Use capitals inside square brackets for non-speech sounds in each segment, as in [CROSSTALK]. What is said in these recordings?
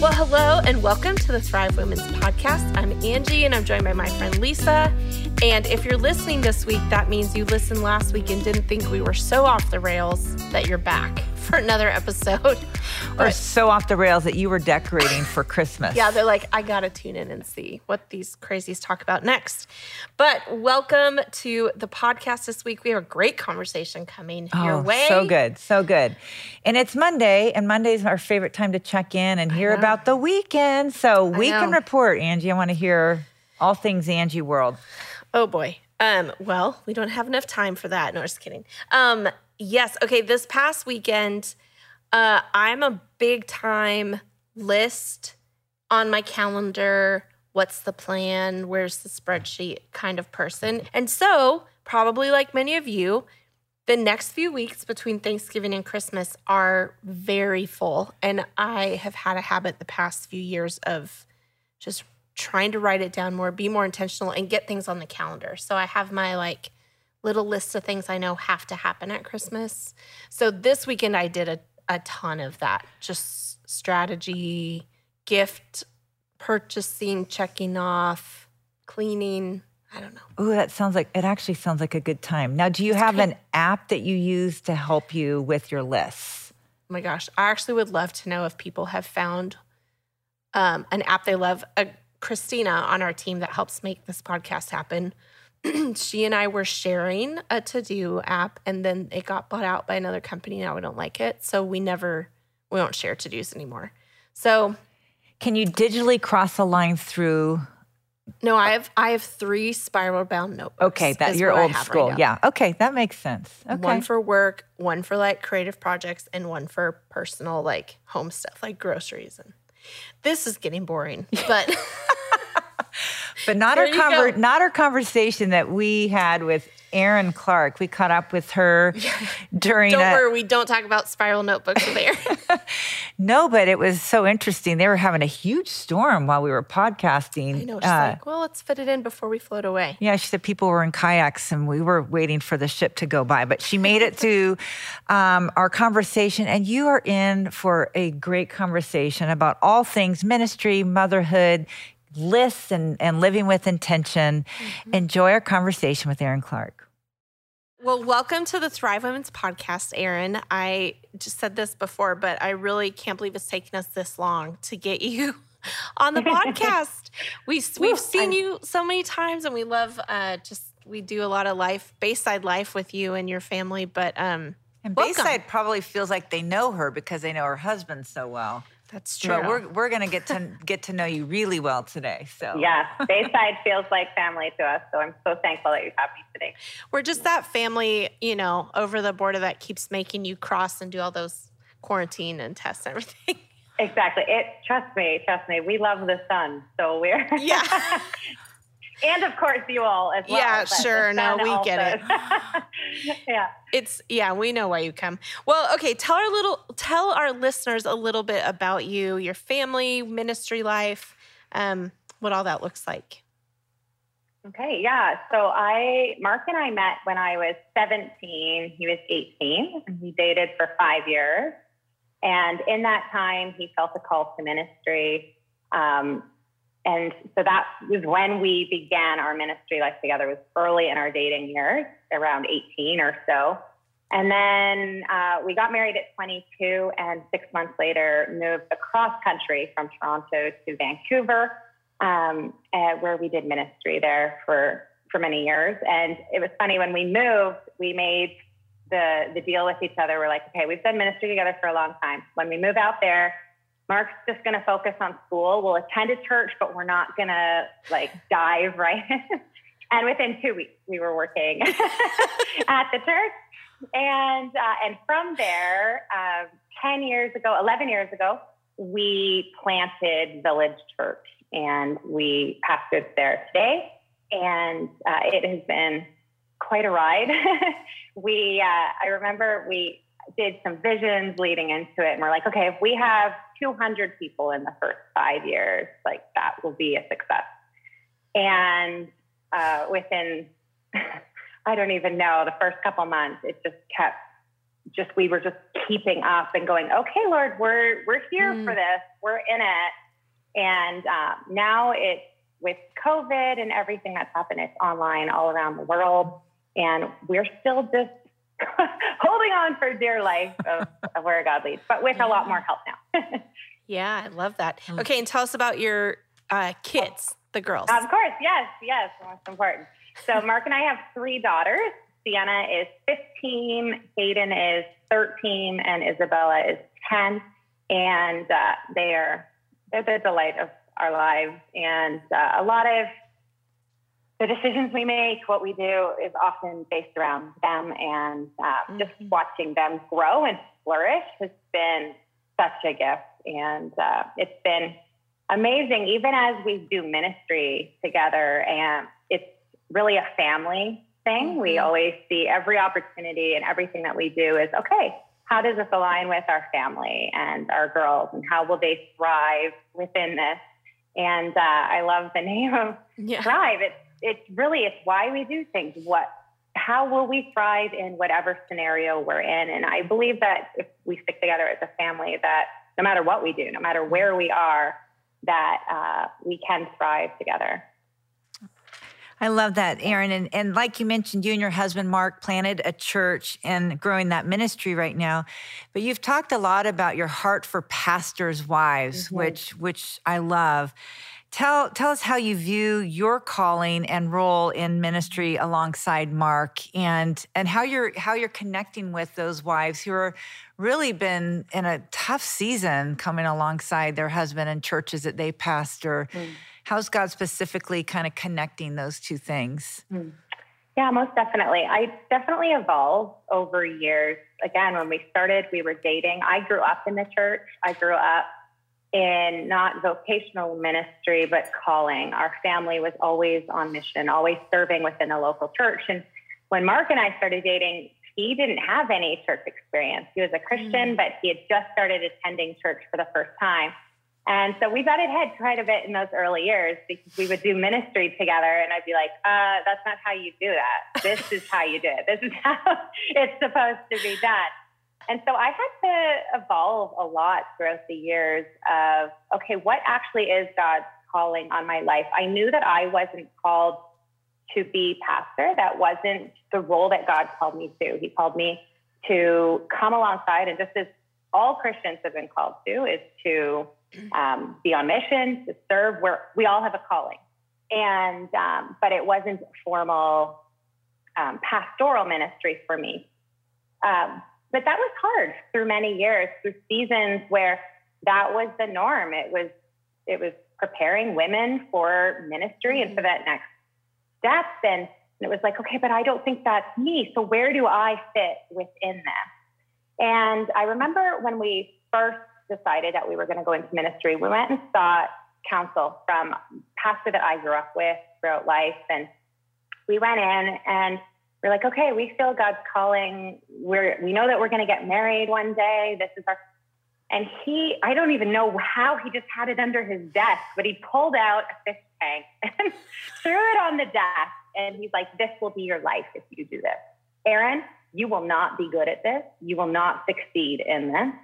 Well, hello and welcome to the Thrive Women's Podcast. I'm Angie and I'm joined by my friend Lisa. And if you're listening this week, that means you listened last week and didn't think we were so off the rails that you're back [LAUGHS] for another episode. Or so off the rails that you were decorating for Christmas. Yeah, they're like, I gotta tune in and see what these crazies talk about next. But welcome to the podcast this week. We have a great conversation coming Oh, your way. so good, so good. And it's Monday, and Monday's our favorite time to check in and hear about the weekend. So we can report, Angie. I want to hear all things Angie World. Oh boy. Um, well, we don't have enough time for that. No, just kidding. Um, yes. Okay. This past weekend, uh, I'm a big time list on my calendar. What's the plan? Where's the spreadsheet kind of person? And so, probably like many of you, the next few weeks between Thanksgiving and Christmas are very full. And I have had a habit the past few years of just trying to write it down more, be more intentional, and get things on the calendar. So I have my like little list of things I know have to happen at Christmas. So this weekend I did a, a ton of that, just strategy, gift purchasing, checking off, cleaning. I don't know. Oh, that sounds like it actually sounds like a good time. Now, do you have an app that you use to help you with your lists? Oh my gosh, I actually would love to know if people have found um, an app they love. Uh, Christina on our team that helps make this podcast happen. [CLEARS THROAT] she and I were sharing a to do app, and then it got bought out by another company. Now we don't like it, so we never we don't share to dos anymore. So Can you digitally cross a line through? no, I have I have three spiral bound notebooks. Okay, that you're old have right school. yeah. Okay, that makes sense. Okay. One for work, one for like creative projects, and one for personal like home stuff like groceries. And this is getting boring, but [LAUGHS] [LAUGHS] [LAUGHS] But not There our conver- go. not our conversation that we had with Erin Clark. We caught up with her during don't a, worry, we don't talk about spiral notebooks with Erin. [LAUGHS] [LAUGHS] no, but it was so interesting. They were having a huge storm while we were podcasting. I know. She's Uh, like, well, let's fit it in before we float away. yeah, she said people were in kayaks and we were waiting for the ship to go by, but she made it to um, our conversation. And you are in for a great conversation about all things ministry, motherhood, lists, and, and living with intention. Mm-hmm. Enjoy our conversation with Erin Clark. Well, welcome to the Thrive Women's podcast, Erin. I just said this before, but I really can't believe it's taken us this long to get you [LAUGHS] on the [LAUGHS] podcast. we we've seen you so many times, and we love uh, just we do a lot of life, Bayside life with you and your family. But um, And Welcome. Bayside probably feels like they know her because they know her husband so well. That's true. But we're we're gonna get to get to know you really well today. So Yeah, Bayside feels like family to us. So I'm so thankful that you have me today. We're just that family, you know, over the border that keeps making you cross and do all those quarantine and tests and everything. Exactly. It. Trust me. Trust me. We love the sun, so we're Yeah. [LAUGHS] and of course you all as well. Yeah, sure. No, we get it. [LAUGHS] yeah. It's yeah, we know why you come. Well, okay, tell our little tell our listeners a little bit about you, your family, ministry life, um, what all that looks like. Okay, yeah. So I, Mark and I met when I was 17. He was 18, and we dated for five years. And in that time, he felt a call to ministry. Um, and so that was when we began our ministry life together. It was early in our dating years, around 18 or so. And then uh, we got married at 22, and six months later, moved across country from Toronto to Vancouver um, uh, where we did ministry there for for many years. And it was funny when we moved, we made the the deal with each other. We're like, okay, we've done ministry together for a long time. When we move out there, Mark's just going to focus on school. We'll attend a church, but we're not going to like dive right. in. [LAUGHS] and within two weeks, we were working [LAUGHS] at the church. And uh, and from there, uh, ten years ago, eleven years ago, we planted Village Church, and we pastored there today. And uh, it has been quite a ride. [LAUGHS] we, uh, I remember we did some visions leading into it, and we're like, okay, if we have 200 people in the first five years, like that will be a success. And uh, within, [LAUGHS] I don't even know, the first couple months, it just kept just we were just keeping up and going, okay, Lord, we're we're here mm. for this, we're in it, and uh, now it's with COVID and everything that's happened, it's online all around the world, and we're still just [LAUGHS] holding on for dear life of, of where God leads, but with yeah. a lot more help now. [LAUGHS] yeah, I love that. Mm. Okay, and tell us about your uh, kids, the girls. Of course, yes, yes, most important. So Mark and I have three daughters. Sienna is 15, Hayden is 13, and Isabella is 10. And uh, they are they're the delight of our lives. And uh, a lot of the decisions we make, what we do, is often based around them. And uh, mm-hmm. just watching them grow and flourish has been such a gift. And uh, it's been amazing, even as we do ministry together. And it's really a family thing. Mm-hmm. We always see every opportunity and everything that we do is okay, how does this align with our family and our girls and how will they thrive within this? And uh, I love the name of yeah. Thrive. It's it's really it's why we do things. What how will we thrive in whatever scenario we're in? And I believe that if we stick together as a family, that no matter what we do, no matter where we are, that uh, we can thrive together. I love that, Erin. And, and like you mentioned, you and your husband, Mark, planted a church and growing that ministry right now. But you've talked a lot about your heart for pastors' wives, mm-hmm. which which I love. Tell tell us how you view your calling and role in ministry alongside Mark and and how you're how you're connecting with those wives who are really been in a tough season coming alongside their husband and churches that they pastor. Mm how's God specifically kind of connecting those two things? Hmm. Yeah, most definitely. I definitely evolved over years. Again, when we started, we were dating. I grew up in the church. I grew up in not vocational ministry, but calling. Our family was always on mission, always serving within a local church. And when Mark and I started dating, he didn't have any church experience. He was a Christian, mm. but he had just started attending church for the first time. And so we butted heads quite a bit in those early years because we would do ministry together and I'd be like, uh, that's not how you do that. This is how you do it. This is [LAUGHS] how it's supposed to be done. And so I had to evolve a lot throughout the years of, okay, what actually is God's calling on my life? I knew that I wasn't called to be pastor. That wasn't the role that God called me to. He called me to come alongside and just as all Christians have been called to is to um, be on mission, to serve. Where we all have a calling, and um, but it wasn't formal um, pastoral ministry for me. But that was hard through many years, through seasons where that was the norm. It was it was preparing women for ministry and for mm-hmm. that next step. And, and it was like, okay, but I don't think that's me. So where do I fit within this? And I remember when we first decided that we were going to go into ministry, we went and sought counsel from pastor that I grew up with throughout life. And we went in and we're like, okay, we feel God's calling. We're, we know that we're going to get married one day. This is our, and he, I don't even know how he just had it under his desk, but he pulled out a fish tank [LAUGHS] and threw it on the desk. And he's like, this will be your life if you do this. Erin, you will not be good at this. You will not succeed in this.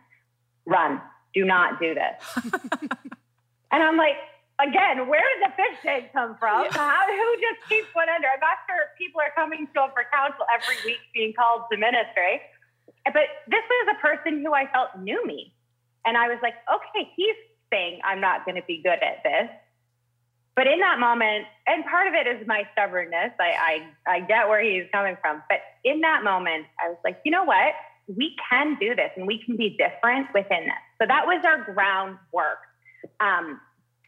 Run. Do not do this. [LAUGHS] and I'm like, again, where did the fish tank come from? Yeah. How, who just keeps one under? I'm not sure people are coming to him for counsel every week being called to ministry. But this was a person who I felt knew me. And I was like, okay, he's saying I'm not going to be good at this. But in that moment, and part of it is my stubbornness, I, I, I get where he's coming from. But in that moment, I was like, you know what? We can do this and we can be different within this. So that was our groundwork. Um,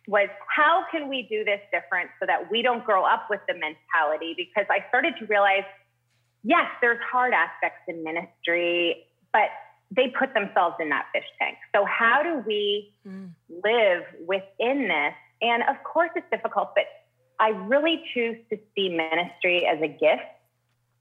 was how can we do this different so that we don't grow up with the mentality? Because I started to realize, yes, there's hard aspects in ministry, but they put themselves in that fish tank. So how do we mm. live within this and of course, it's difficult, but I really choose to see ministry as a gift.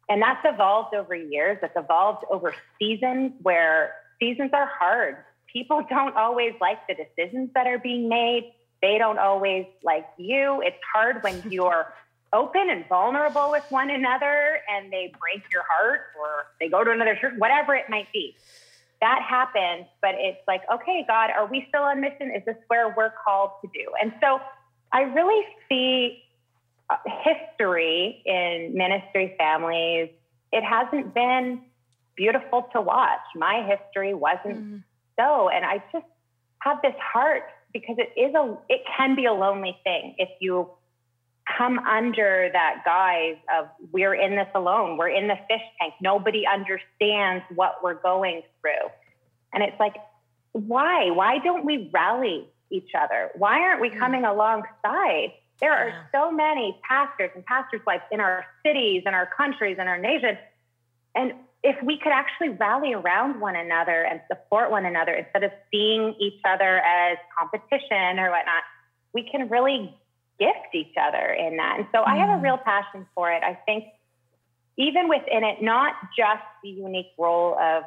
And that's evolved over years. that's evolved over seasons where seasons are hard. People [LAUGHS] don't always like the decisions that are being made. They don't always like you. It's hard when [LAUGHS] you're open and vulnerable with one another and they break your heart or they go to another church, whatever it might be. That happens, but it's like, okay, God, are we still on mission? Is this where we're called to do? And so I really see uh, history in ministry families. It hasn't been beautiful to watch. My history wasn't mm-hmm. so. And I just have this heart because it is a, it can be a lonely thing if you come under that guise of we're in this alone, we're in the fish tank, nobody understands what we're going through. And it's like, why? Why don't we rally each other? Why aren't we mm. coming alongside? There are yeah. so many pastors and pastors' wives in our cities and our countries and our nation. And if we could actually rally around one another and support one another instead of seeing each other as competition or whatnot, we can really gift each other in that. And so mm. I have a mm. real passion for it. I think even within it, not just the unique role of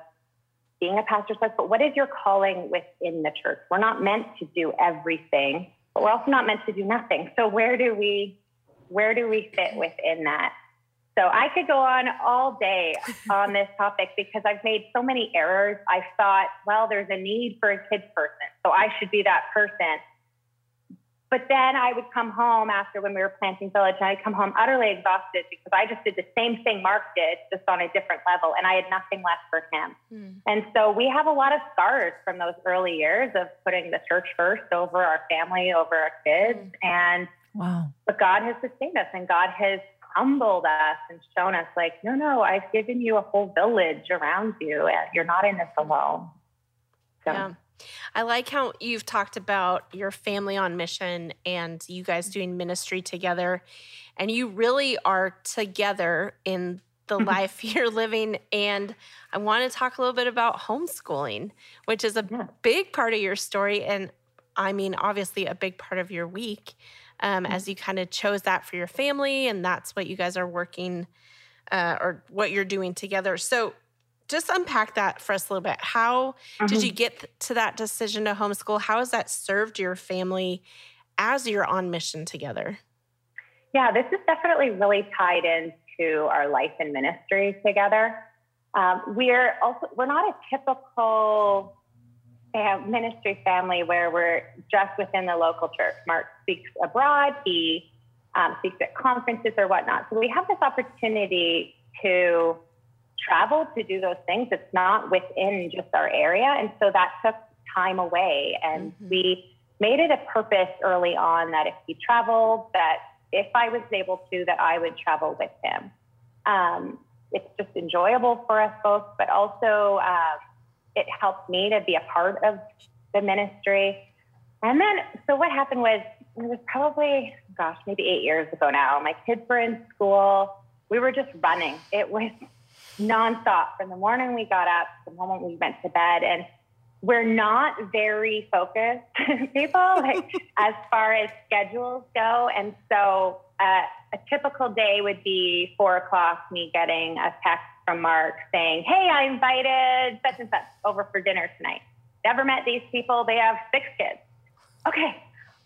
being a pastor's wife, but what is your calling within the church? We're not meant to do everything, but we're also not meant to do nothing. So where do we where do we fit within that? So I could go on all day on this topic because I've made so many errors. I thought, well, there's a need for a kids person, so I should be that person. But then I would come home after when we were planting village, and I'd come home utterly exhausted because I just did the same thing Mark did, just on a different level, and I had nothing left for him. Mm. And so we have a lot of scars from those early years of putting the church first over our family, over our kids. Mm. And wow. But God has sustained us, and God has humbled us and shown us, like, no, no, I've given you a whole village around you, and you're not in this alone. So. Yeah. I like how you've talked about your family on mission and you guys doing ministry together. And you really are together in the mm-hmm. life [LAUGHS] you're living. And I want to talk a little bit about homeschooling, which is a yeah. big part of your story. And I mean, obviously, a big part of your week um, mm-hmm. as you kind of chose that for your family. And that's what you guys are working uh, or what you're doing together. So, just unpack that for us a little bit. How mm-hmm. did you get to that decision to homeschool? How has that served your family as you're on mission together? Yeah, this is definitely really tied into our life and ministry together. Um, we're also we're not a typical fam- ministry family where we're just within the local church. Mark speaks abroad. He um, speaks at conferences or whatnot. So we have this opportunity to travel to do those things. It's not within just our area. And so that took time away. And mm-hmm. we made it a purpose early on that if he traveled, that if I was able to, that I would travel with him. Um, it's just enjoyable for us both, but also um, it helped me to be a part of the ministry. And then, so what happened was, it was probably, gosh, maybe eight years ago now. My kids were in school. We were just running. It was nonstop from the morning we got up to the moment we went to bed. And we're not very focused [LAUGHS] people, like [LAUGHS] as far as schedules go. And so uh, a typical day would be four o'clock, me getting a text from Mark saying, Hey, I invited such and such over for dinner tonight. Never met these people. They have six kids. Okay,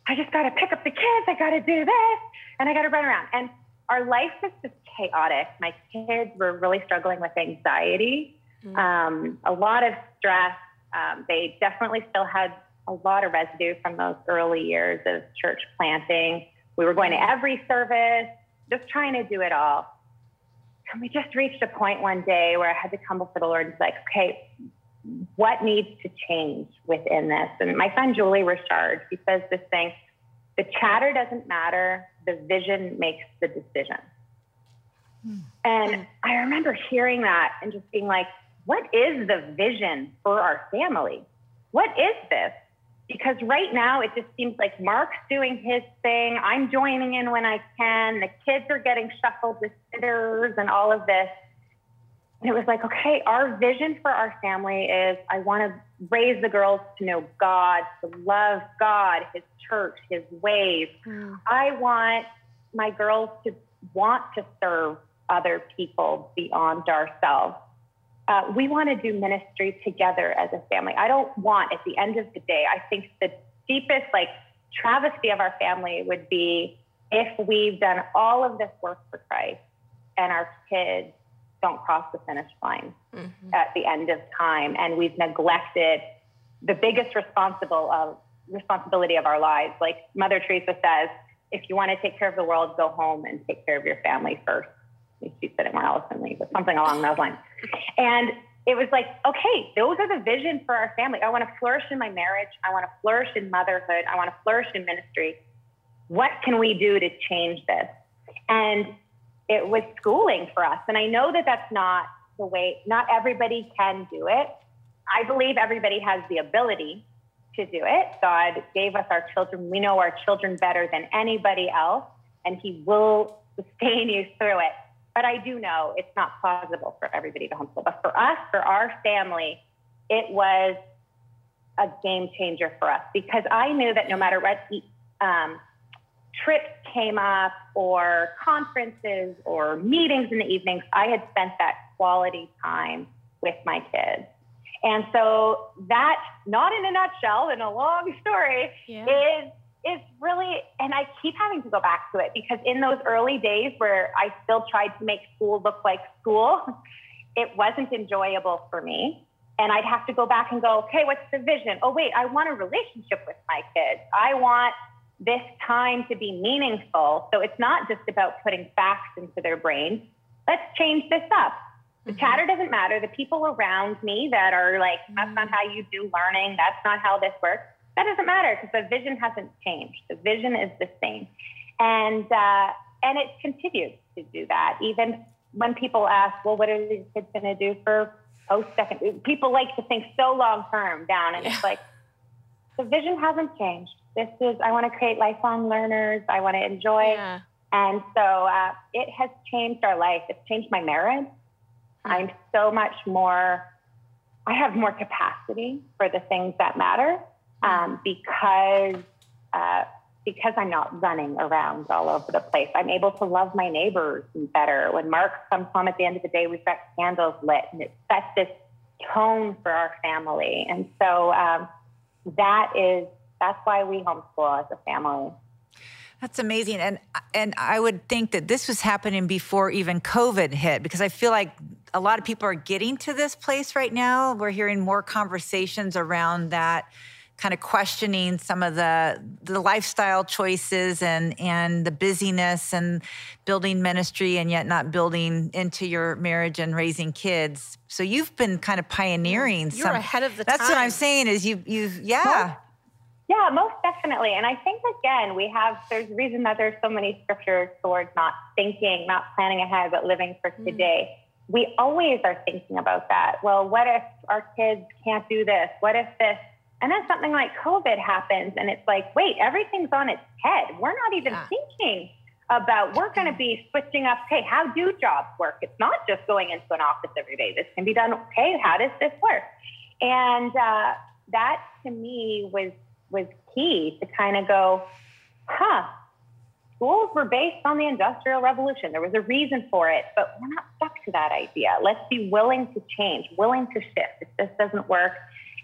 I just got to pick up the kids. I got to do this and I got to run around. And our life was just chaotic. My kids were really struggling with anxiety, mm-hmm. um, a lot of stress. Um, they definitely still had a lot of residue from those early years of church planting. We were going to every service, just trying to do it all. And we just reached a point one day where I had to come before the Lord and be like, okay, what needs to change within this? And my friend Julie Richard, he says this thing the chatter doesn't matter, the vision makes the decision. Hmm. And I remember hearing that and just being like, what is the vision for our family? What is this? Because right now it just seems like Mark's doing his thing. I'm joining in when I can. The kids are getting shuffled with sitters and all of this. And it was like, okay, our vision for our family is I want to raise the girls to know God, to love God, His church, His ways. Mm. I want my girls to want to serve other people beyond ourselves. Uh, we want to do ministry together as a family. I don't want, at the end of the day, I think the deepest like travesty of our family would be if we've done all of this work for Christ and our kids don't cross the finish line mm-hmm. at the end of time and we've neglected the biggest responsible of responsibility of our lives. Like Mother Teresa says, if you want to take care of the world, go home and take care of your family first. She said it more eloquently, but something along those lines. And it was like, okay, those are the vision for our family. I want to flourish in my marriage. I want to flourish in motherhood. I want to flourish in ministry. What can we do to change this? And it was schooling for us. And I know that that's not the way, not everybody can do it. I believe everybody has the ability to do it. God gave us our children. We know our children better than anybody else, and He will [LAUGHS] sustain you through it. But I do know it's not plausible for everybody to homeschool. But for us, for our family, it was a game changer for us because I knew that no matter what um, trips came up or conferences or meetings in the evenings, I had spent that quality time with my kids. And so that, not in a nutshell, in a long story, yeah. is is really, and I keep having to go back to it because in those early days where I still tried to make school look like school, [LAUGHS] it wasn't enjoyable for me. And I'd have to go back and go, okay, what's the vision? Oh, wait, I want a relationship with my kids. I want this time to be meaningful. So it's not just about putting facts into their brains. Let's change this up. The mm-hmm. chatter doesn't matter. The people around me that are like, that's not how you do learning. That's not how this works. That doesn't matter because the vision hasn't changed. The vision is the same. And, uh, and it continues to do that. Even when people ask, well, what are these kids going to do for post secondary? People like to think so long term down. And yeah. it's like, the vision hasn't changed. This is, I want to create lifelong learners. I want to enjoy. Yeah. And so uh, it has changed our life. It's changed my marriage. I'm so much more, I have more capacity for the things that matter um, because, uh, because I'm not running around all over the place. I'm able to love my neighbors better. When Mark comes home at the end of the day, we've got candles lit and it sets this tone for our family. And so um, that is, that's why we homeschool as a family. That's amazing. And and I would think that this was happening before even COVID hit because I feel like a lot of people are getting to this place right now. We're hearing more conversations around that kind of questioning some of the the lifestyle choices and and the busyness and building ministry and yet not building into your marriage and raising kids. So you've been kind of pioneering You're some ahead of the That's time. what I'm saying is you you yeah. Yeah, most definitely. And I think again, we have there's a reason that there's so many scriptures towards not thinking, not planning ahead, but living for mm. today. We always are thinking about that. Well, what if our kids can't do this? What if this? And then something like COVID happens and it's like, wait, everything's on its head. We're not even yeah. thinking about we're going to be switching up hey how do jobs work? It's not just going into an office every day. This can be done okay how does this work? And uh, that to me was was key to kind of go huh schools were based on the industrial revolution. There was a reason for it but we're not stuck to that idea. Let's be willing to change willing to shift. If this doesn't work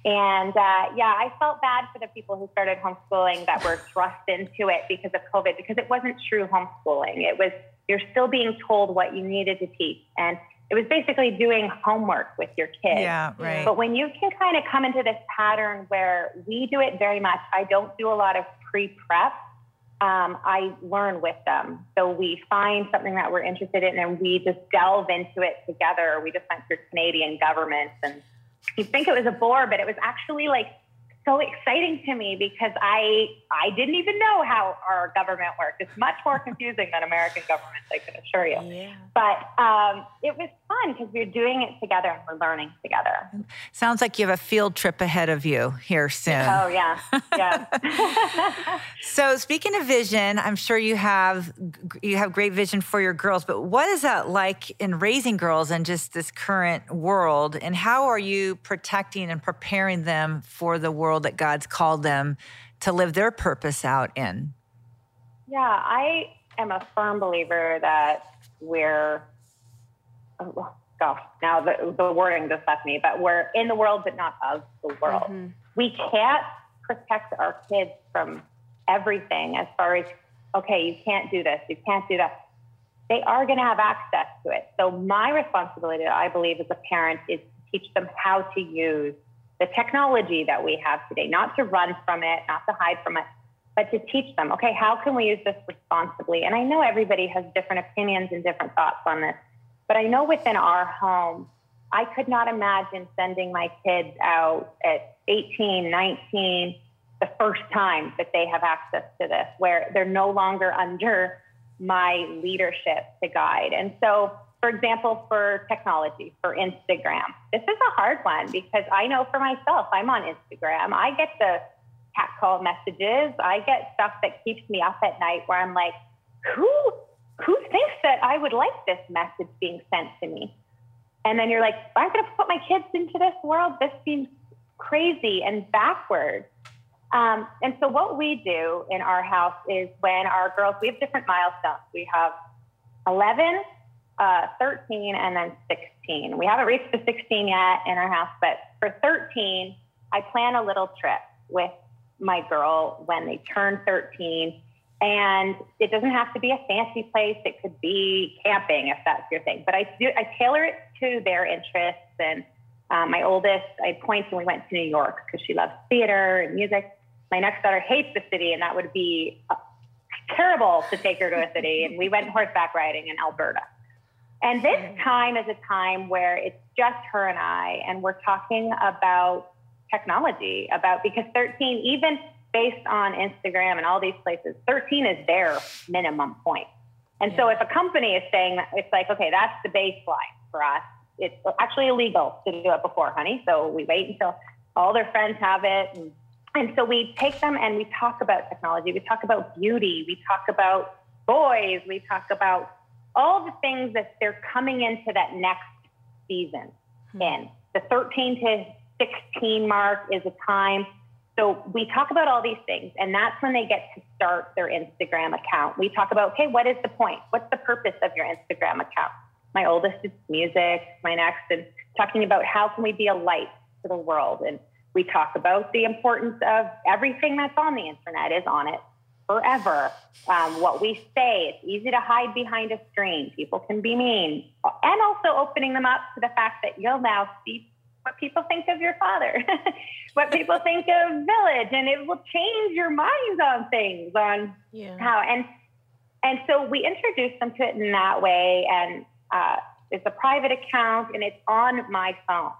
and uh, yeah, I felt bad for the people who started homeschooling that were thrust into it because of COVID, because it wasn't true homeschooling. It was, you're still being told what you needed to teach. And it was basically doing homework with your kids. Yeah, right. But when you can kind of come into this pattern where we do it very much, I don't do a lot of pre prep. Um, I learn with them. So we find something that we're interested in and we just delve into it together. We just went through Canadian governments and you'd think it was a bore, but it was actually like so exciting to me because I I didn't even know how our government worked. It's much more confusing than American government, I can assure you. Yeah. But um, it was fun because we are doing it together and we're learning together. Sounds like you have a field trip ahead of you here soon. Oh yeah, yeah. [LAUGHS] so speaking of vision, I'm sure you have you have great vision for your girls. But what is that like in raising girls in just this current world, and how are you protecting and preparing them for the world that God's called them to live their purpose out in? Yeah, I am a firm believer that we're oh, gosh, now the, the wording just left me, but we're in the world, but not of the world. Mm-hmm. We can't protect our kids from everything as far as okay, you can't do this, you can't do that. They are going to have access to it. So my responsibility, I believe, as a parent, is to teach them how to use the technology that we have today, not to run from it, not to hide from it, but to teach them, okay, how can we use this responsibly? And I know everybody has different opinions and different thoughts on this, but I know within our home, I could not imagine sending my kids out at 18, 19, the first time that they have access to this, where they're no longer under my leadership to guide. And so, for example, for technology, for Instagram, this is a hard one because I know for myself, I'm on Instagram. I get the catcall messages. I get stuff that keeps me up at night where I'm like, who who thinks that I would like this message being sent to me? And then you're like, I'm going to put my kids into this world. This seems crazy and backwards. Um, and so what we do in our house is when our girls, we have different milestones. We have 11, uh, 13, and then 16. We haven't reached the 16 yet in our house, but for 13, I plan a little trip with my girl when they turn 13. And it doesn't have to be a fancy place. It could be camping if that's your thing. But I do I tailor it to their interests. And um, my oldest, I point and we went to New York because she loves theater and music. My next daughter hates the city, and that would be uh, terrible to take her to a city. And we went horseback riding in Alberta. And this time is a time where it's just her and I, and we're talking about technology, about because 13, even based on Instagram and all these places, 13 is their minimum point. And yeah. so if a company is saying that, it's like, okay, that's the baseline for us. It's actually illegal to do it before, honey. So we wait until all their friends have it. And, and so we take them and we talk about technology. We talk about beauty. We talk about boys. We talk about all the things that they're coming into that next season hmm. in. The 13 to 16 mark is a time. So we talk about all these things, and that's when they get to start their Instagram account. We talk about, okay, what is the point? What's the purpose of your Instagram account? My oldest is music, my next is talking about how can we be a light to the world. And we talk about the importance of everything that's on the internet is on it forever. Um, what we say, it's easy to hide behind a screen. People can be mean. And also opening them up to the fact that you'll now see what people think of your father, [LAUGHS] what people think of village, and it will change your minds on things, on yeah. how and and so we introduced them to it in that way, and uh, it's a private account and it's on my phone.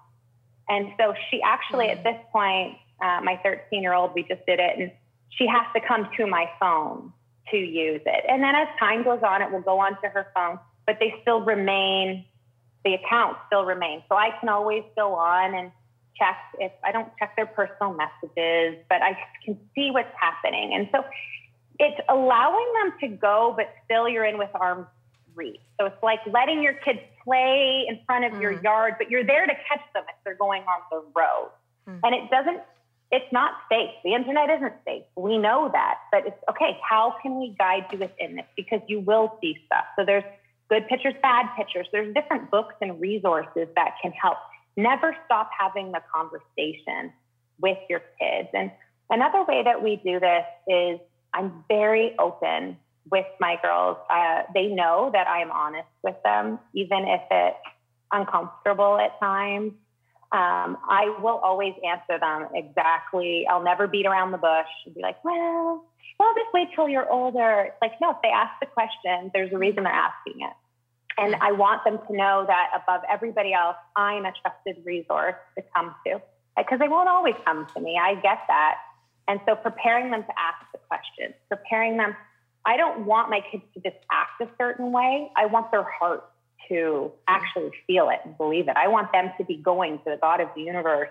And so she actually, mm-hmm. at this point, uh, my 13 year old, we just did it, and she has to come to my phone to use it. And then as time goes on, it will go onto her phone, but they still remain the account still remains. So I can always go on and check if I don't check their personal messages, but I can see what's happening. And so it's allowing them to go, but still you're in with arms reach. So it's like letting your kids play in front of mm. your yard, but you're there to catch them if they're going on the road. Mm. And it doesn't, it's not safe. The internet isn't safe. We know that, but it's okay. How can we guide you within this? Because you will see stuff. So there's good pictures, bad pictures. There's different books and resources that can help. Never stop having the conversation with your kids. And another way that we do this is I'm very open with my girls. Uh, they know that I'm honest with them, even if it's uncomfortable at times. Um, I will always answer them exactly. I'll never beat around the bush and be like, well, well, just wait till you're older. It's like, no, if they ask the question, there's a reason they're asking it. And I want them to know that above everybody else, I'm a trusted resource to come to because they won't always come to me. I get that. And so preparing them to ask the questions, preparing them, I don't want my kids to just act a certain way. I want their heart to actually feel it and believe it. I want them to be going to the God of the universe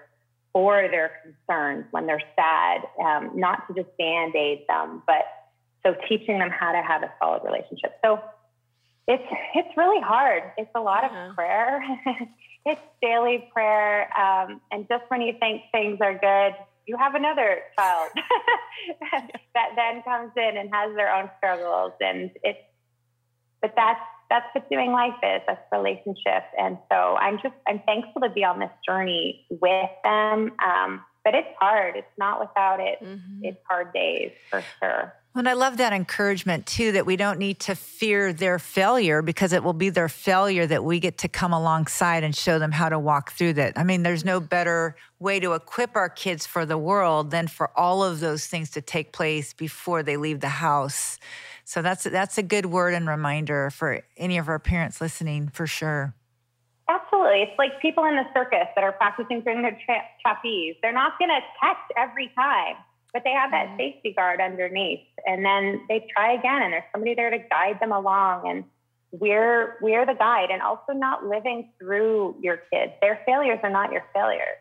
for their concerns when they're sad, um, not to just band aid them, but so teaching them how to have a solid relationship. So it's it's really hard. It's a lot of prayer. [LAUGHS] it's daily prayer, um, and just when you think things are good, you have another child [LAUGHS] that then comes in and has their own struggles, and it's but that's that's what doing life is. That's relationships. And so I'm just, I'm thankful to be on this journey with them. Um, but it's hard. It's not without it. Mm-hmm. It's hard days for sure. And I love that encouragement too that we don't need to fear their failure because it will be their failure that we get to come alongside and show them how to walk through that. I mean, there's no better way to equip our kids for the world than for all of those things to take place before they leave the house. So that's that's a good word and reminder for any of our parents listening for sure. Absolutely. It's like people in the circus that are practicing doing their tra- trapeze. They're not going to catch every time, but they have that mm-hmm. safety guard underneath. And then they try again, and there's somebody there to guide them along. And we're we're the guide, and also not living through your kids. Their failures are not your failures,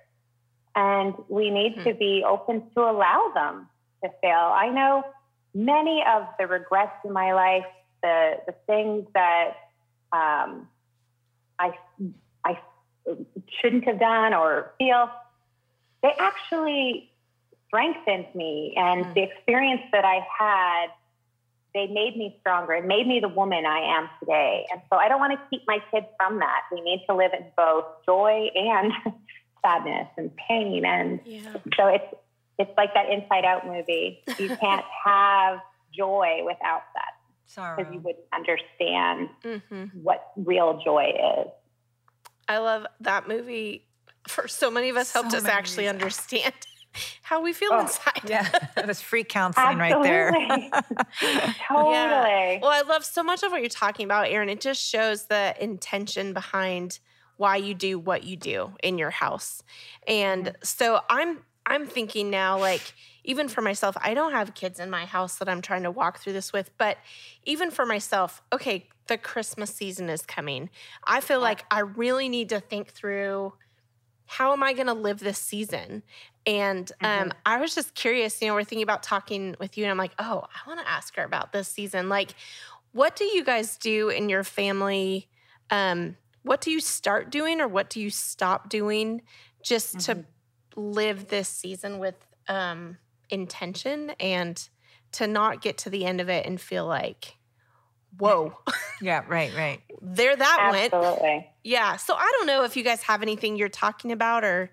and we need mm-hmm. to be open to allow them to fail. I know many of the regrets in my life, the the things that um, I I shouldn't have done or feel, they actually strengthened me. And mm. the experience that I had, they made me stronger. It made me the woman I am today. And so I don't want to keep my kids from that. We need to live in both joy and [LAUGHS] sadness and pain. And yeah. so it's it's like that Inside Out movie. You can't [LAUGHS] have joy without that. Because you wouldn't understand mm-hmm. what real joy is. I love that movie. For so many of us, so helped us actually reasons. understand [LAUGHS] how we feel oh, inside. Yeah, [LAUGHS] that was free counseling right there. [LAUGHS] totally. Yeah. Well, I love so much of what you're talking about, Erin. It just shows the intention behind why you do what you do in your house. And mm-hmm. so I'm I'm thinking now like even for myself, I don't have kids in my house that I'm trying to walk through this with, but even for myself, okay, the Christmas season is coming. I feel like I really need to think through how am I going to live this season? And um, mm-hmm. I was just curious, you know, we're thinking about talking with you, and I'm like, oh, I want to ask her about this season. Like, what do you guys do in your family? Um, what do you start doing, or what do you stop doing just mm-hmm. to live this season with um, intention and to not get to the end of it and feel like, whoa. yeah, right, right. [LAUGHS] there that Absolutely. went. Yeah. So I don't know if you guys have anything you're talking about or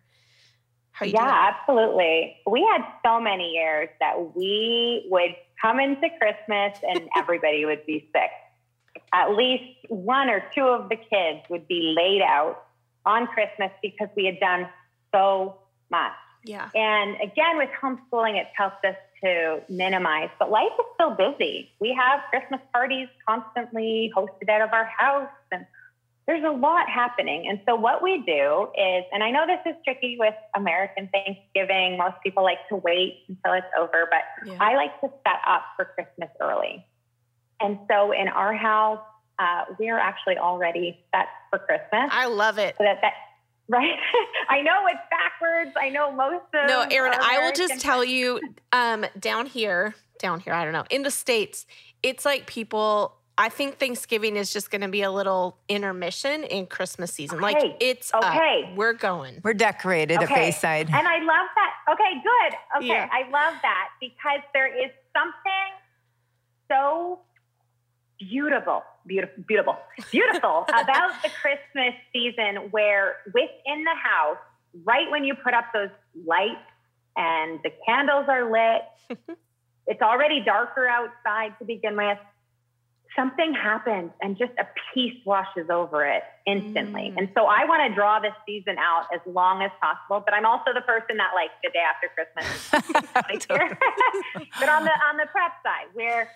how you Yeah, absolutely. We had so many years that we would come into Christmas and [LAUGHS] everybody would be sick. At least one or two of the kids would be laid out on Christmas because we had done so much. Yeah. And again, with homeschooling, it's helped us to minimize, but life is still busy. We have Christmas parties constantly hosted out of our house, and there's a lot happening. And so, what we do is, and I know this is tricky with American Thanksgiving, most people like to wait until it's over, but yeah. I like to set up for Christmas early. And so, in our house, uh, we're actually already set for Christmas. I love it. So that, that right? [LAUGHS] I know it's backwards. I know most of No, Erin, I will just tell you um, down here, down here, I don't know, in the States, it's like people I think Thanksgiving is just going to be a little intermission in Christmas season. Okay. Like it's okay. Up. We're going. We're decorated okay. at Bayside. And I love that. Okay, good. Okay, yeah. I love that because there is something so beautiful, beautiful, beautiful, [LAUGHS] beautiful about the Christmas season where within the house, right when you put up those lights and the candles are lit, [LAUGHS] it's already darker outside to begin with. Something happens and just a peace washes over it instantly. Mm. And so I want to draw this season out as long as possible, but I'm also the person that like the day after Christmas. [LAUGHS] but on the on the prep side, where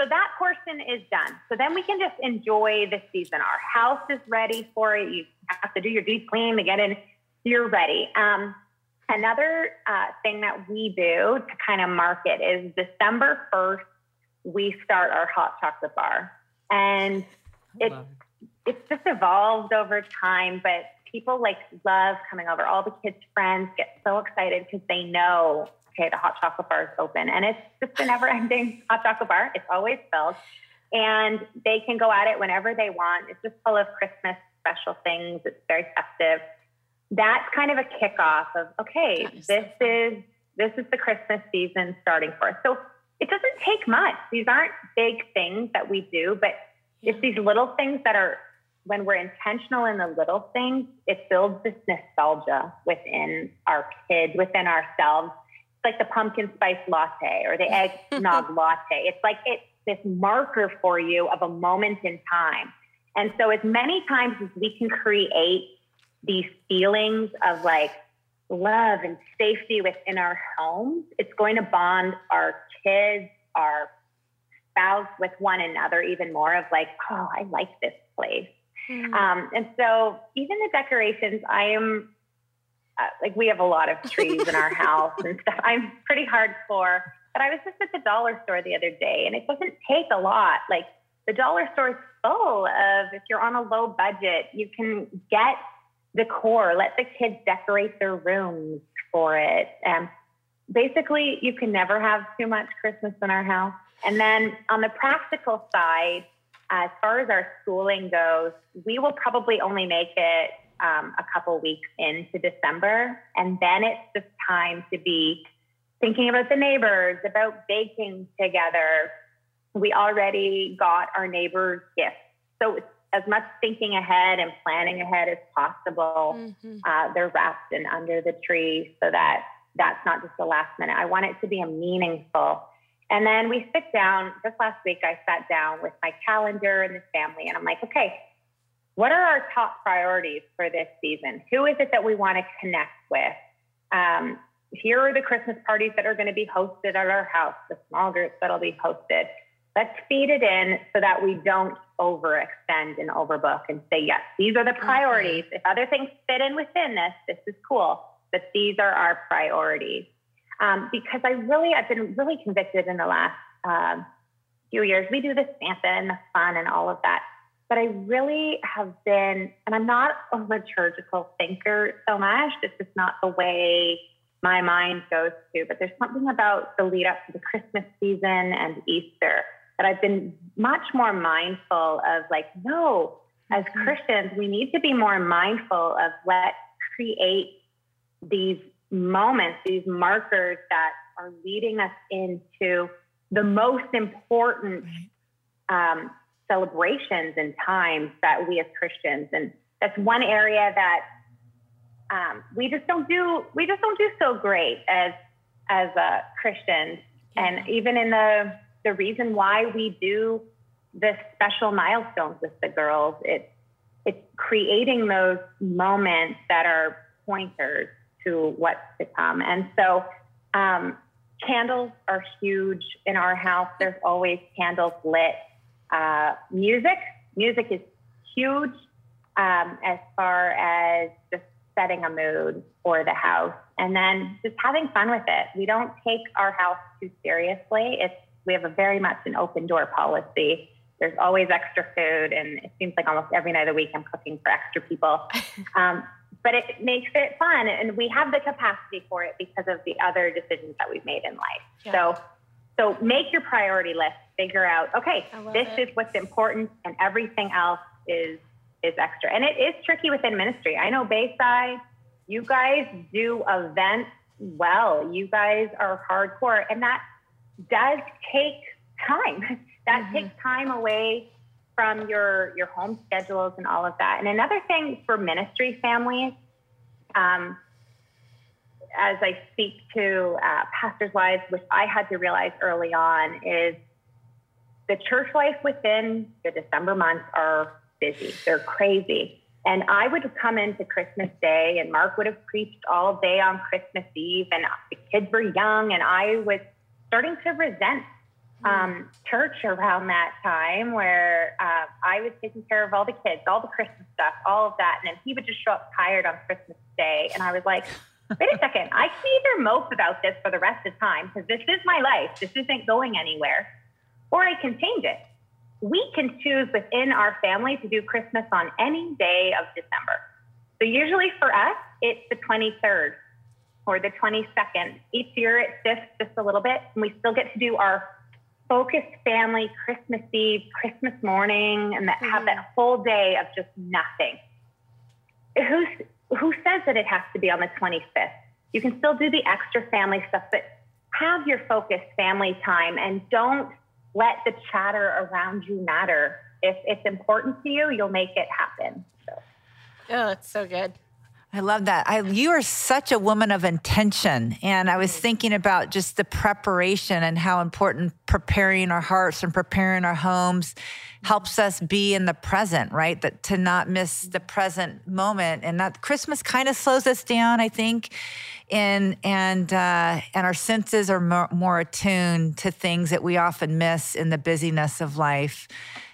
so that portion is done. So then we can just enjoy the season. Our house is ready for it. You have to do your deep clean to get in. You're ready. Um, another uh, thing that we do to kind of market is December 1st, we start our hot chocolate bar. And it's, it's just evolved over time, but people like love coming over. All the kids' friends get so excited because they know okay, the hot chocolate bar is open. And it's just a never ending [LAUGHS] hot chocolate bar. It's always filled. And they can go at it whenever they want. It's just full of Christmas special things. It's very festive. That's kind of a kickoff of, okay, is this is this is the Christmas season starting for us. So it doesn't take much. These aren't big things that we do, but it's these little things that are when we're intentional in the little things, it builds this nostalgia within our kids, within ourselves. It's like the pumpkin spice latte or the eggnog [LAUGHS] latte. It's like it's this marker for you of a moment in time. And so, as many times as we can create these feelings of like love and safety within our homes, it's going to bond our kids, our spouse with one another even more of like, oh, I like this place. Mm-hmm. Um, and so even the decorations, I am uh, like, we have a lot of [LAUGHS] trees in our house and stuff. I'm pretty hardcore. But I was just at the dollar store the other day and it doesn't take a lot. Like the dollar store is full of, if you're on a low budget, you can get decor, let the kids decorate their rooms for it. And basically, you can never have too much Christmas in our house. And then on the practical side, as far as our schooling goes, we will probably only make it um, a couple weeks into December. And then it's just time to be thinking about the neighbors, about baking together. We already got our neighbors' gifts. So it's as much thinking ahead and planning ahead as possible. Mm-hmm. Uh, they're wrapped and under the tree so that that's not just the last minute. I want it to be a meaningful and then we sit down. Just last week, I sat down with my calendar and the family, and I'm like, okay, what are our top priorities for this season? Who is it that we want to connect with? Um, here are the Christmas parties that are going to be hosted at our house, the small groups that'll be hosted. Let's feed it in so that we don't overextend and overbook and say, yes, these are the mm-hmm. priorities. Mm-hmm. If other things fit in within this, this is cool, but these are our priorities um, because I really, I've been really convicted in the last um, few years. We do the Santa and the fun and all of that, but I really have been, and I'm not a liturgical thinker so much. It's just not the way my mind goes to. But there's something about the lead up to the Christmas season and Easter that I've been much more mindful of. Like, no, as mm-hmm. Christians, we need to be more mindful of let's create these moments, these markers that are leading us into the most important um, celebrations and times that we as Christians, and that's one area that um, we just don't do. We just don't do so great as as uh, Christians, and even in the the reason why we do the special milestones with the girls, it's it's creating those moments that are pointers to what's to come. And so um, candles are huge in our house. There's always candles lit. Uh, music, music is huge um, as far as just setting a mood for the house and then just having fun with it. We don't take our house too seriously. It's we have a very much an open door policy. There's always extra food, and it seems like almost every night of the week I'm cooking for extra people. [LAUGHS] Um, but it makes it fun and we have the capacity for it because of the other decisions that we've made in life yeah. so so make your priority list figure out okay this it. is what's important and everything else is is extra and it is tricky within ministry i know bayside you guys do events well you guys are hardcore and that does take time [LAUGHS] that mm-hmm. takes time away from your your home schedules and all of that. And another thing for ministry families, um, as I speak to uh, pastors' wives, which I had to realize early on, is the church life within the December months are busy. They're crazy. And I would come into Christmas Day, and Mark would have preached all day on Christmas Eve, and the kids were young, and I was starting to resent um, church around that time where uh, I was taking care of all the kids, all the Christmas stuff, all of that. And then he would just show up tired on Christmas Day. And I was like, wait a second, I can either mope about this for the rest of time because this is my life, this isn't going anywhere, or I can change it. We can choose within our family to do Christmas on any day of December. So usually for us, it's the 23rd or the 22nd. Each year it shifts just a little bit, and we still get to do our focused family Christmas Eve, Christmas morning, and that mm-hmm. have that mm-hmm. whole day of just nothing. Who's, who says that it has to be on the 25th? You can still do the extra family stuff, but have your focused family time and don't let the chatter around you matter. If it's important to you, you'll make it happen. So. Oh, it's so good. I love that. I, you are such a woman of intention. And I was thinking about just the preparation and how important preparing our hearts and preparing our homes helps us be in the present, right? That to not miss the present moment. And that Christmas kind of slows us down, I think. And and uh, and our senses are more, more attuned to things that we often miss in the busyness of life.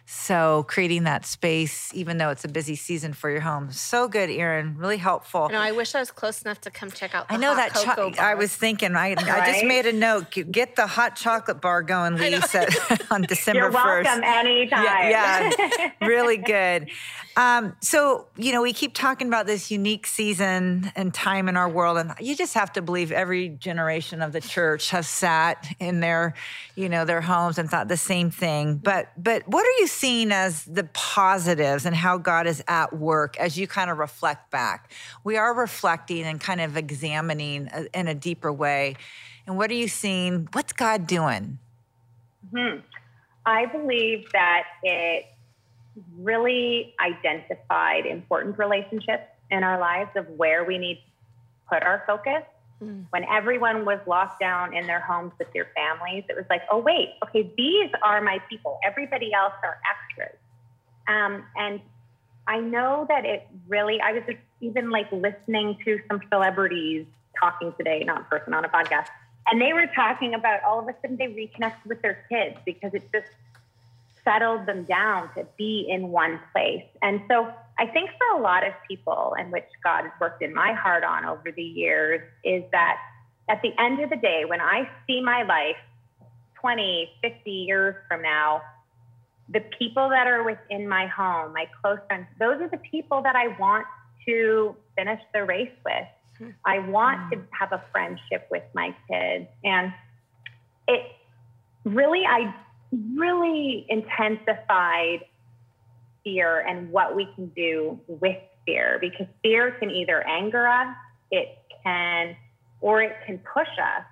So creating that space, even though it's a busy season for your home, so good, Erin. Really helpful. No, I wish I was close enough to come check out. I know that. Cho- I was thinking. I, right? [LAUGHS] I just made a note. Get the hot chocolate bar going, Lisa, [LAUGHS] on [LAUGHS] December You're welcome 1st. anytime. Yeah, yeah really good. Um, so, you know, we keep talking about this unique season and time in our world, and you just have to believe every generation of the church has sat in their, you know, their homes and thought the same thing. But, but what are you seeing as the positives and how God is at work as you kind of reflect back? We are reflecting and kind of examining in a deeper way. And what are you seeing? What's God doing? Hmm. I believe that it really identified important relationships in our lives of where we need to put our focus. Mm. When everyone was locked down in their homes with their families, it was like, oh, wait, okay, these are my people. Everybody else are extras. Um, and I know that it really, I was even like listening to some celebrities talking today, not in person, on a podcast. And they were talking about all of a sudden they reconnected with their kids because it just settled them down to be in one place. And so I think for a lot of people, and which God has worked in my heart on over the years, is that at the end of the day, when I see my life 20, 50 years from now, the people that are within my home, my close friends, those are the people that I want to finish the race with. Hmm. I want to have a friendship with my kids. And it really, I really intensified fear and what we can do with fear because fear can either anger us, it can, or it can push us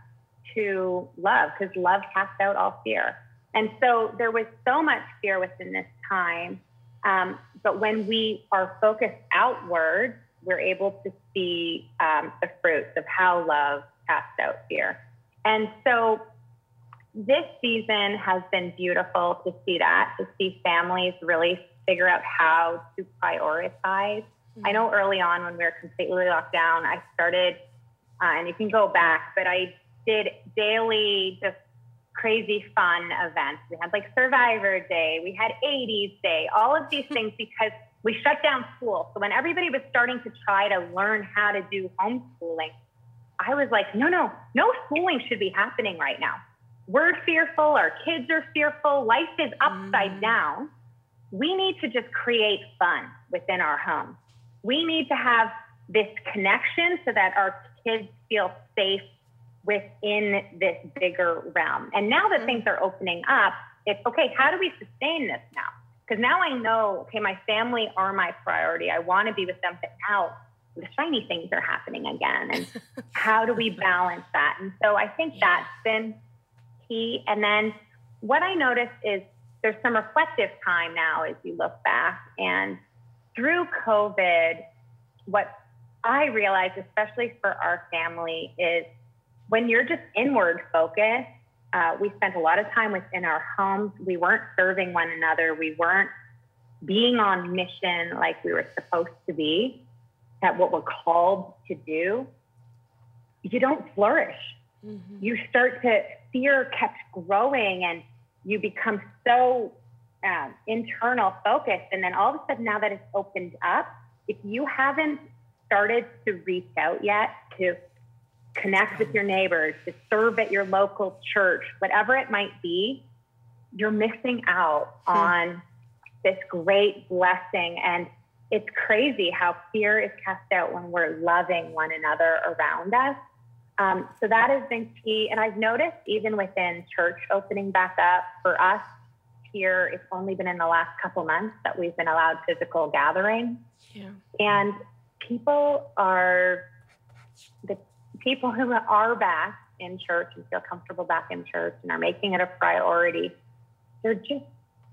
to love because love casts out all fear. And so there was so much fear within this time. Um, but when we are focused outward, we're able to see um, the fruits of how love casts out fear. And so this season has been beautiful to see that, to see families really figure out how to prioritize. Mm-hmm. I know early on when we were completely locked down, I started, uh, and you can go back, but I did daily just crazy fun events. We had like Survivor Day, we had 80s Day, all of these things [LAUGHS] because we shut down school. So when everybody was starting to try to learn how to do homeschooling, I was like, no, no, no schooling should be happening right now we're fearful, our kids are fearful, life is upside mm. down. We need to just create fun within our home. We need to have this connection so that our kids feel safe within this bigger realm. And now that mm. things are opening up, it's okay, how do we sustain this now? Because now I know, okay, my family are my priority. I want to be with them, but now the shiny things are happening again. And [LAUGHS] how do we balance that? And so I think yeah. that's been key. And then what I noticed is there's some reflective time now as you look back. And through COVID, what I realized, especially for our family, is when you're just inward focused, uh, we spent a lot of time within our homes. We weren't serving one another. We weren't being on mission like we were supposed to be at what we're called to do. You don't flourish. Mm-hmm. You start to fear kept growing and you become so um, internal focused. And then all of a sudden, now that it's opened up, if you haven't started to reach out yet to connect with your neighbors, to serve at your local church, whatever it might be, you're missing out hmm. on this great blessing. And it's crazy how fear is cast out when we're loving one another around us. Um, so that has been key. And I've noticed even within church opening back up for us here, it's only been in the last couple months that we've been allowed physical gathering. Yeah. And people are the people who are back in church and feel comfortable back in church and are making it a priority. They're just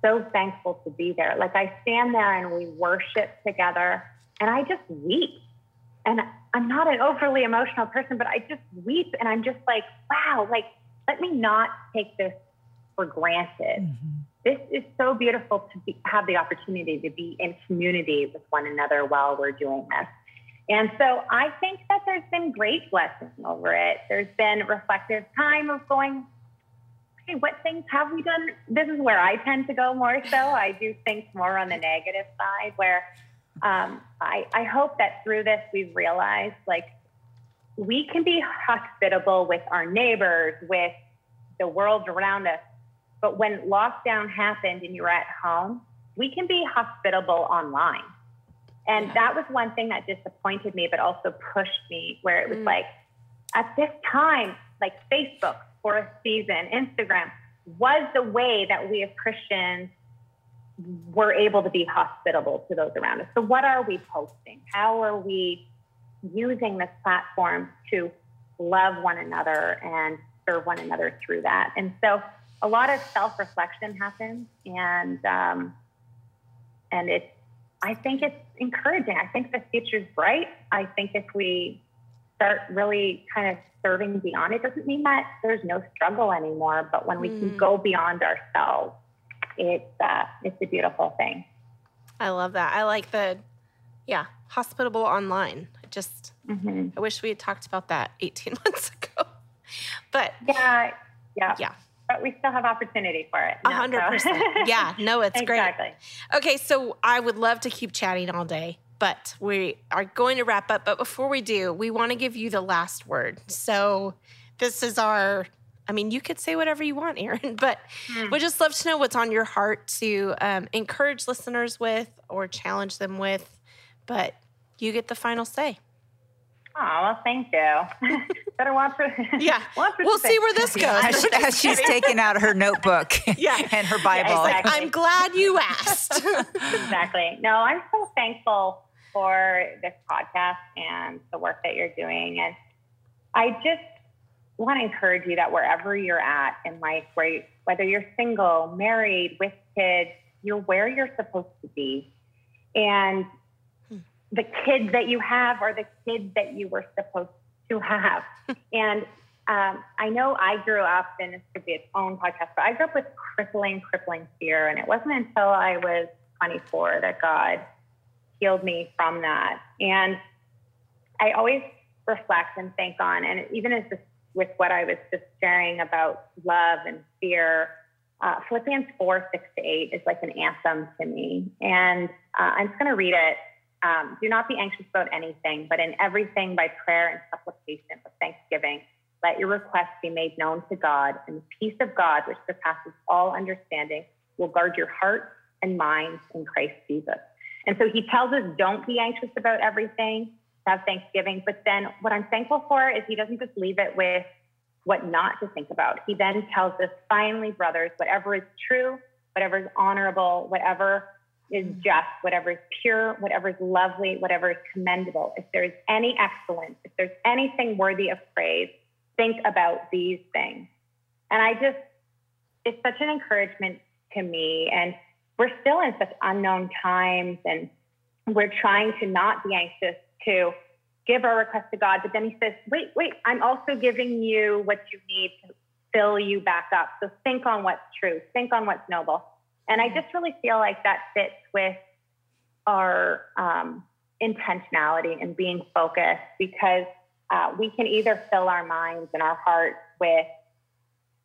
so thankful to be there. Like I stand there and we worship together and I just weep. And I'm not an overly emotional person, but I just weep and I'm just like, wow, like let me not take this for granted. Mm-hmm. This is so beautiful to be, have the opportunity to be in community with one another while we're doing this. And so I think that there's been great blessing over it. There's been reflective time of going, okay, what things have we done? This is where I tend to go more so. I do think more on the negative side where um, I, I hope that through this we've realized like we can be hospitable with our neighbors, with the world around us. But when lockdown happened and you were at home, we can be hospitable online. And yeah. that was one thing that disappointed me, but also pushed me, where it was mm. like, at this time, like Facebook for a season, Instagram was the way that we as Christians were able to be hospitable to those around us. So, what are we posting? How are we using this platform to love one another and serve one another through that? And so, a lot of self reflection happens, and um, and it's I think it's encouraging. I think the future's bright. I think if we start really kind of serving beyond, it doesn't mean that there's no struggle anymore, but when we mm. can go beyond ourselves, it's uh, it's a beautiful thing. I love that. I like the yeah, hospitable online. Just mm-hmm. I wish we had talked about that [LAUGHS] 18 months ago. But yeah, yeah. Yeah but we still have opportunity for it. A hundred percent. Yeah, [LAUGHS] no, it's great. exactly. great. Okay, so I would love to keep chatting all day, but we are going to wrap up. But before we do, we want to give you the last word. So this is our. I mean, you could say whatever you want, [LAUGHS] Erin, but mm. we just love to know what's on your heart to um, encourage listeners with or challenge them with. But you get the final say. Oh, well, thank you. [LAUGHS] Better watch it. [LAUGHS] Yeah. watch we'll see where this goes. As, as she's taking out her notebook yeah. and her Bible. Yeah, exactly. I'm glad you asked. exactly. No, I'm so thankful for this podcast and the work that you're doing. And I just want to encourage you that wherever you're at in life, where whether you're single, married, with kids, you're where you're supposed to be. And the kids that you have are the kids that you were supposed to have. [LAUGHS] and um, I know I grew up, and this could be its own podcast, but I grew up with crippling, crippling fear. And it wasn't until I was 24 that God healed me from that. And I always reflect and think on, and even as this, with what I was just sharing about love and fear, uh, Philippians 4, 6 to 8 is like an anthem to me. And uh, I'm just going to read it um, do not be anxious about anything, but in everything by prayer and supplication with thanksgiving, let your requests be made known to God, and the peace of God, which surpasses all understanding, will guard your heart and minds in Christ Jesus. And so he tells us, don't be anxious about everything, have thanksgiving. But then what I'm thankful for is he doesn't just leave it with what not to think about. He then tells us, finally, brothers, whatever is true, whatever is honorable, whatever is just, whatever is pure, whatever is lovely, whatever is commendable. If there's any excellence, if there's anything worthy of praise, think about these things. And I just, it's such an encouragement to me. And we're still in such unknown times and we're trying to not be anxious to give our request to God. But then he says, wait, wait, I'm also giving you what you need to fill you back up. So think on what's true, think on what's noble. And I just really feel like that fits with our um, intentionality and being focused because uh, we can either fill our minds and our hearts with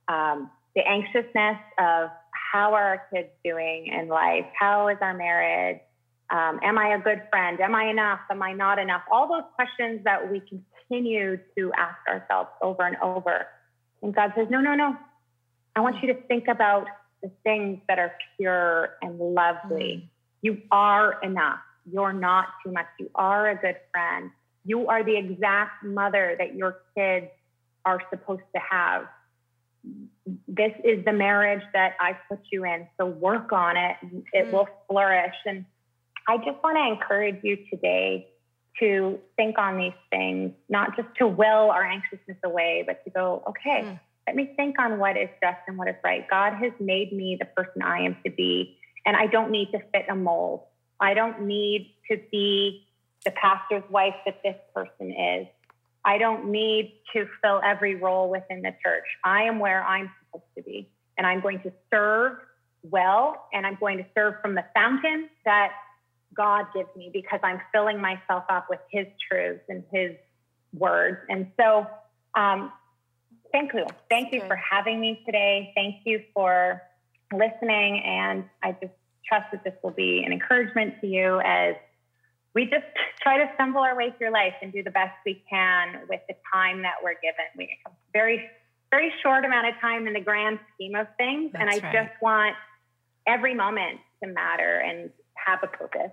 um, the anxiousness of how are our kids doing in life? How is our marriage? Um, am I a good friend? Am I enough? Am I not enough? All those questions that we continue to ask ourselves over and over. And God says, no, no, no. I want you to think about the things that are pure and lovely. Mm. You are enough. You're not too much. You are a good friend. You are the exact mother that your kids are supposed to have. This is the marriage that I put you in. So work on it. It mm. will flourish. And I just want to encourage you today to think on these things, not just to will our anxiousness away, but to go, okay, mm. Let me think on what is just and what is right. God has made me the person I am to be, and I don't need to fit a mold. I don't need to be the pastor's wife that this person is. I don't need to fill every role within the church. I am where I'm supposed to be, and I'm going to serve well, and I'm going to serve from the fountain that God gives me because I'm filling myself up with His truths and His words. And so, um, thank you. Thank you for having me today. Thank you for listening. And I just trust that this will be an encouragement to you as we just [LAUGHS] try to stumble our way through life and do the best we can with the time that we're given. We have a very, very short amount of time in the grand scheme of things. That's and I right. just want every moment to matter and have a purpose.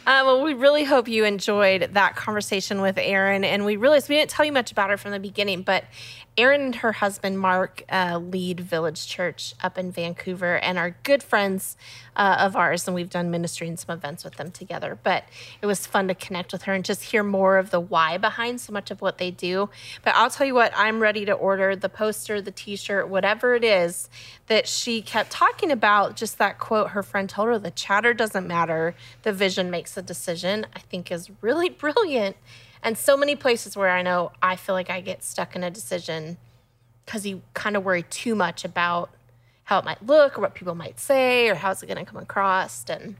Uh, well, we really hope you enjoyed that conversation with Erin. And we realized we didn't tell you much about her from the beginning, but Erin and her husband, Mark, uh, lead Village Church up in Vancouver and are good friends uh, of ours. And we've done ministry and some events with them together. But it was fun to connect with her and just hear more of the why behind so much of what they do. But I'll tell you what, I'm ready to order the poster, the t shirt, whatever it is that she kept talking about. Just that quote her friend told her the chatter doesn't matter, the vision makes a decision, I think is really [LAUGHS] brilliant and so many places where I know I feel like I get stuck in a decision because you kind of worry too much about how it might look or what people might say or how's it going to come across. And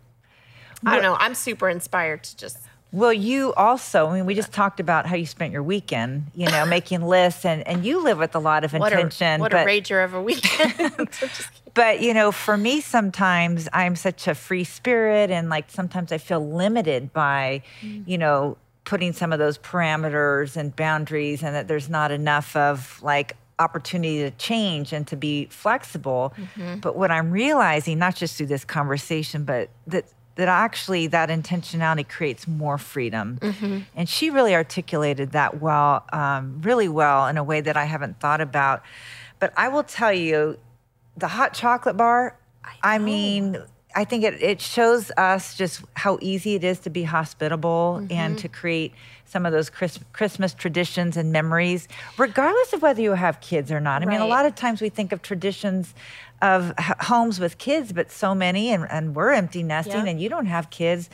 I don't know. I'm super inspired to just. Well, you also, I mean, we just talked about how you spent your weekend, you know, [LAUGHS] making lists, and, and you live with a lot of intention. What a, what but, a rager of a weekend. [LAUGHS] but, you know, for me, sometimes I'm such a free spirit, and like sometimes I feel limited by, mm. you know, putting some of those parameters and boundaries and that there's not enough of like opportunity to change and to be flexible mm-hmm. but what i'm realizing not just through this conversation but that that actually that intentionality creates more freedom mm-hmm. and she really articulated that well um, really well in a way that i haven't thought about but i will tell you the hot chocolate bar I, I mean I think it, it shows us just how easy it is to be hospitable mm-hmm. and to create some of those Chris, Christmas traditions and memories, regardless of whether you have kids or not. I right. mean, a lot of times we think of traditions of homes with kids, but so many, and, and we're empty nesting yep. and you don't have kids.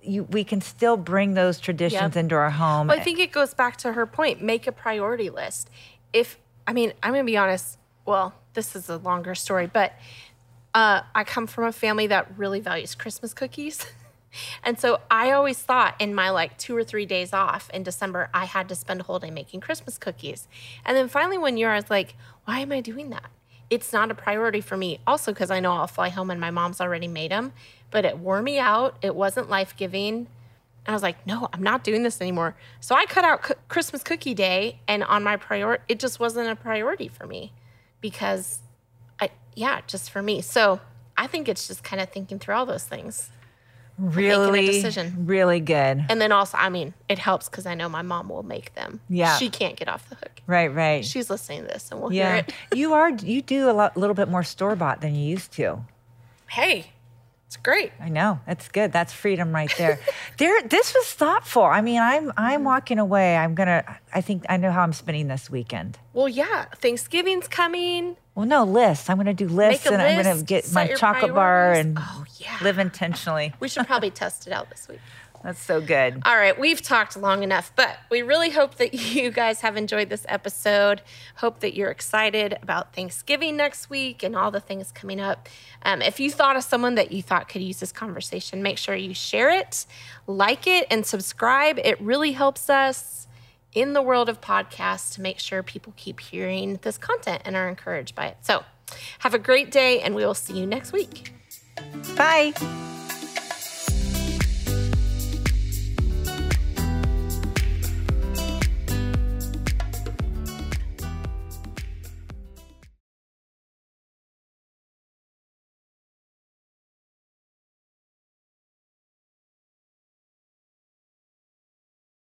You, we can still bring those traditions yep. into our home. Well, I think it goes back to her point make a priority list. If, I mean, I'm going to be honest, well, this is a longer story, but uh, I come from a family that really values Christmas cookies. [LAUGHS] and so I always thought in my like two or three days off in December, I had to spend a whole day making Christmas cookies. And then finally, one year, I was like, why am I doing that? It's not a priority for me. Also, because I know I'll fly home and my mom's already made them, but it wore me out. It wasn't life giving. I was like, no, I'm not doing this anymore. So I cut out Christmas cookie day, and on my priority, it just wasn't a priority for me because I, yeah, just for me. So I think it's just kind of thinking through all those things. Really, decision. really good. And then also, I mean, it helps because I know my mom will make them. Yeah, she can't get off the hook. Right, right. She's listening to this, and we'll yeah. hear it. you are you do a lot, little bit more store bought than you used to. Hey, it's great. I know. That's good. That's freedom right there. [LAUGHS] there this was thoughtful. I mean, I'm I'm walking away. I'm going to I think I know how I'm spending this weekend. Well, yeah, Thanksgiving's coming. Well, no lists. I'm going to do lists, and list, I'm going to get my chocolate bar and oh, yeah. live intentionally. We should probably test it out this week. That's so good. All right, we've talked long enough, but we really hope that [LAUGHS] you guys have enjoyed this episode. Hope that you're excited about Thanksgiving next week and all the things coming up. Um, if you thought of someone that you thought could use this conversation, make sure you share it, like it, and subscribe. It really helps us in the world of podcasts to make sure people keep hearing this content and are encouraged by it. So, have a great day, and we will see you next week. Bye.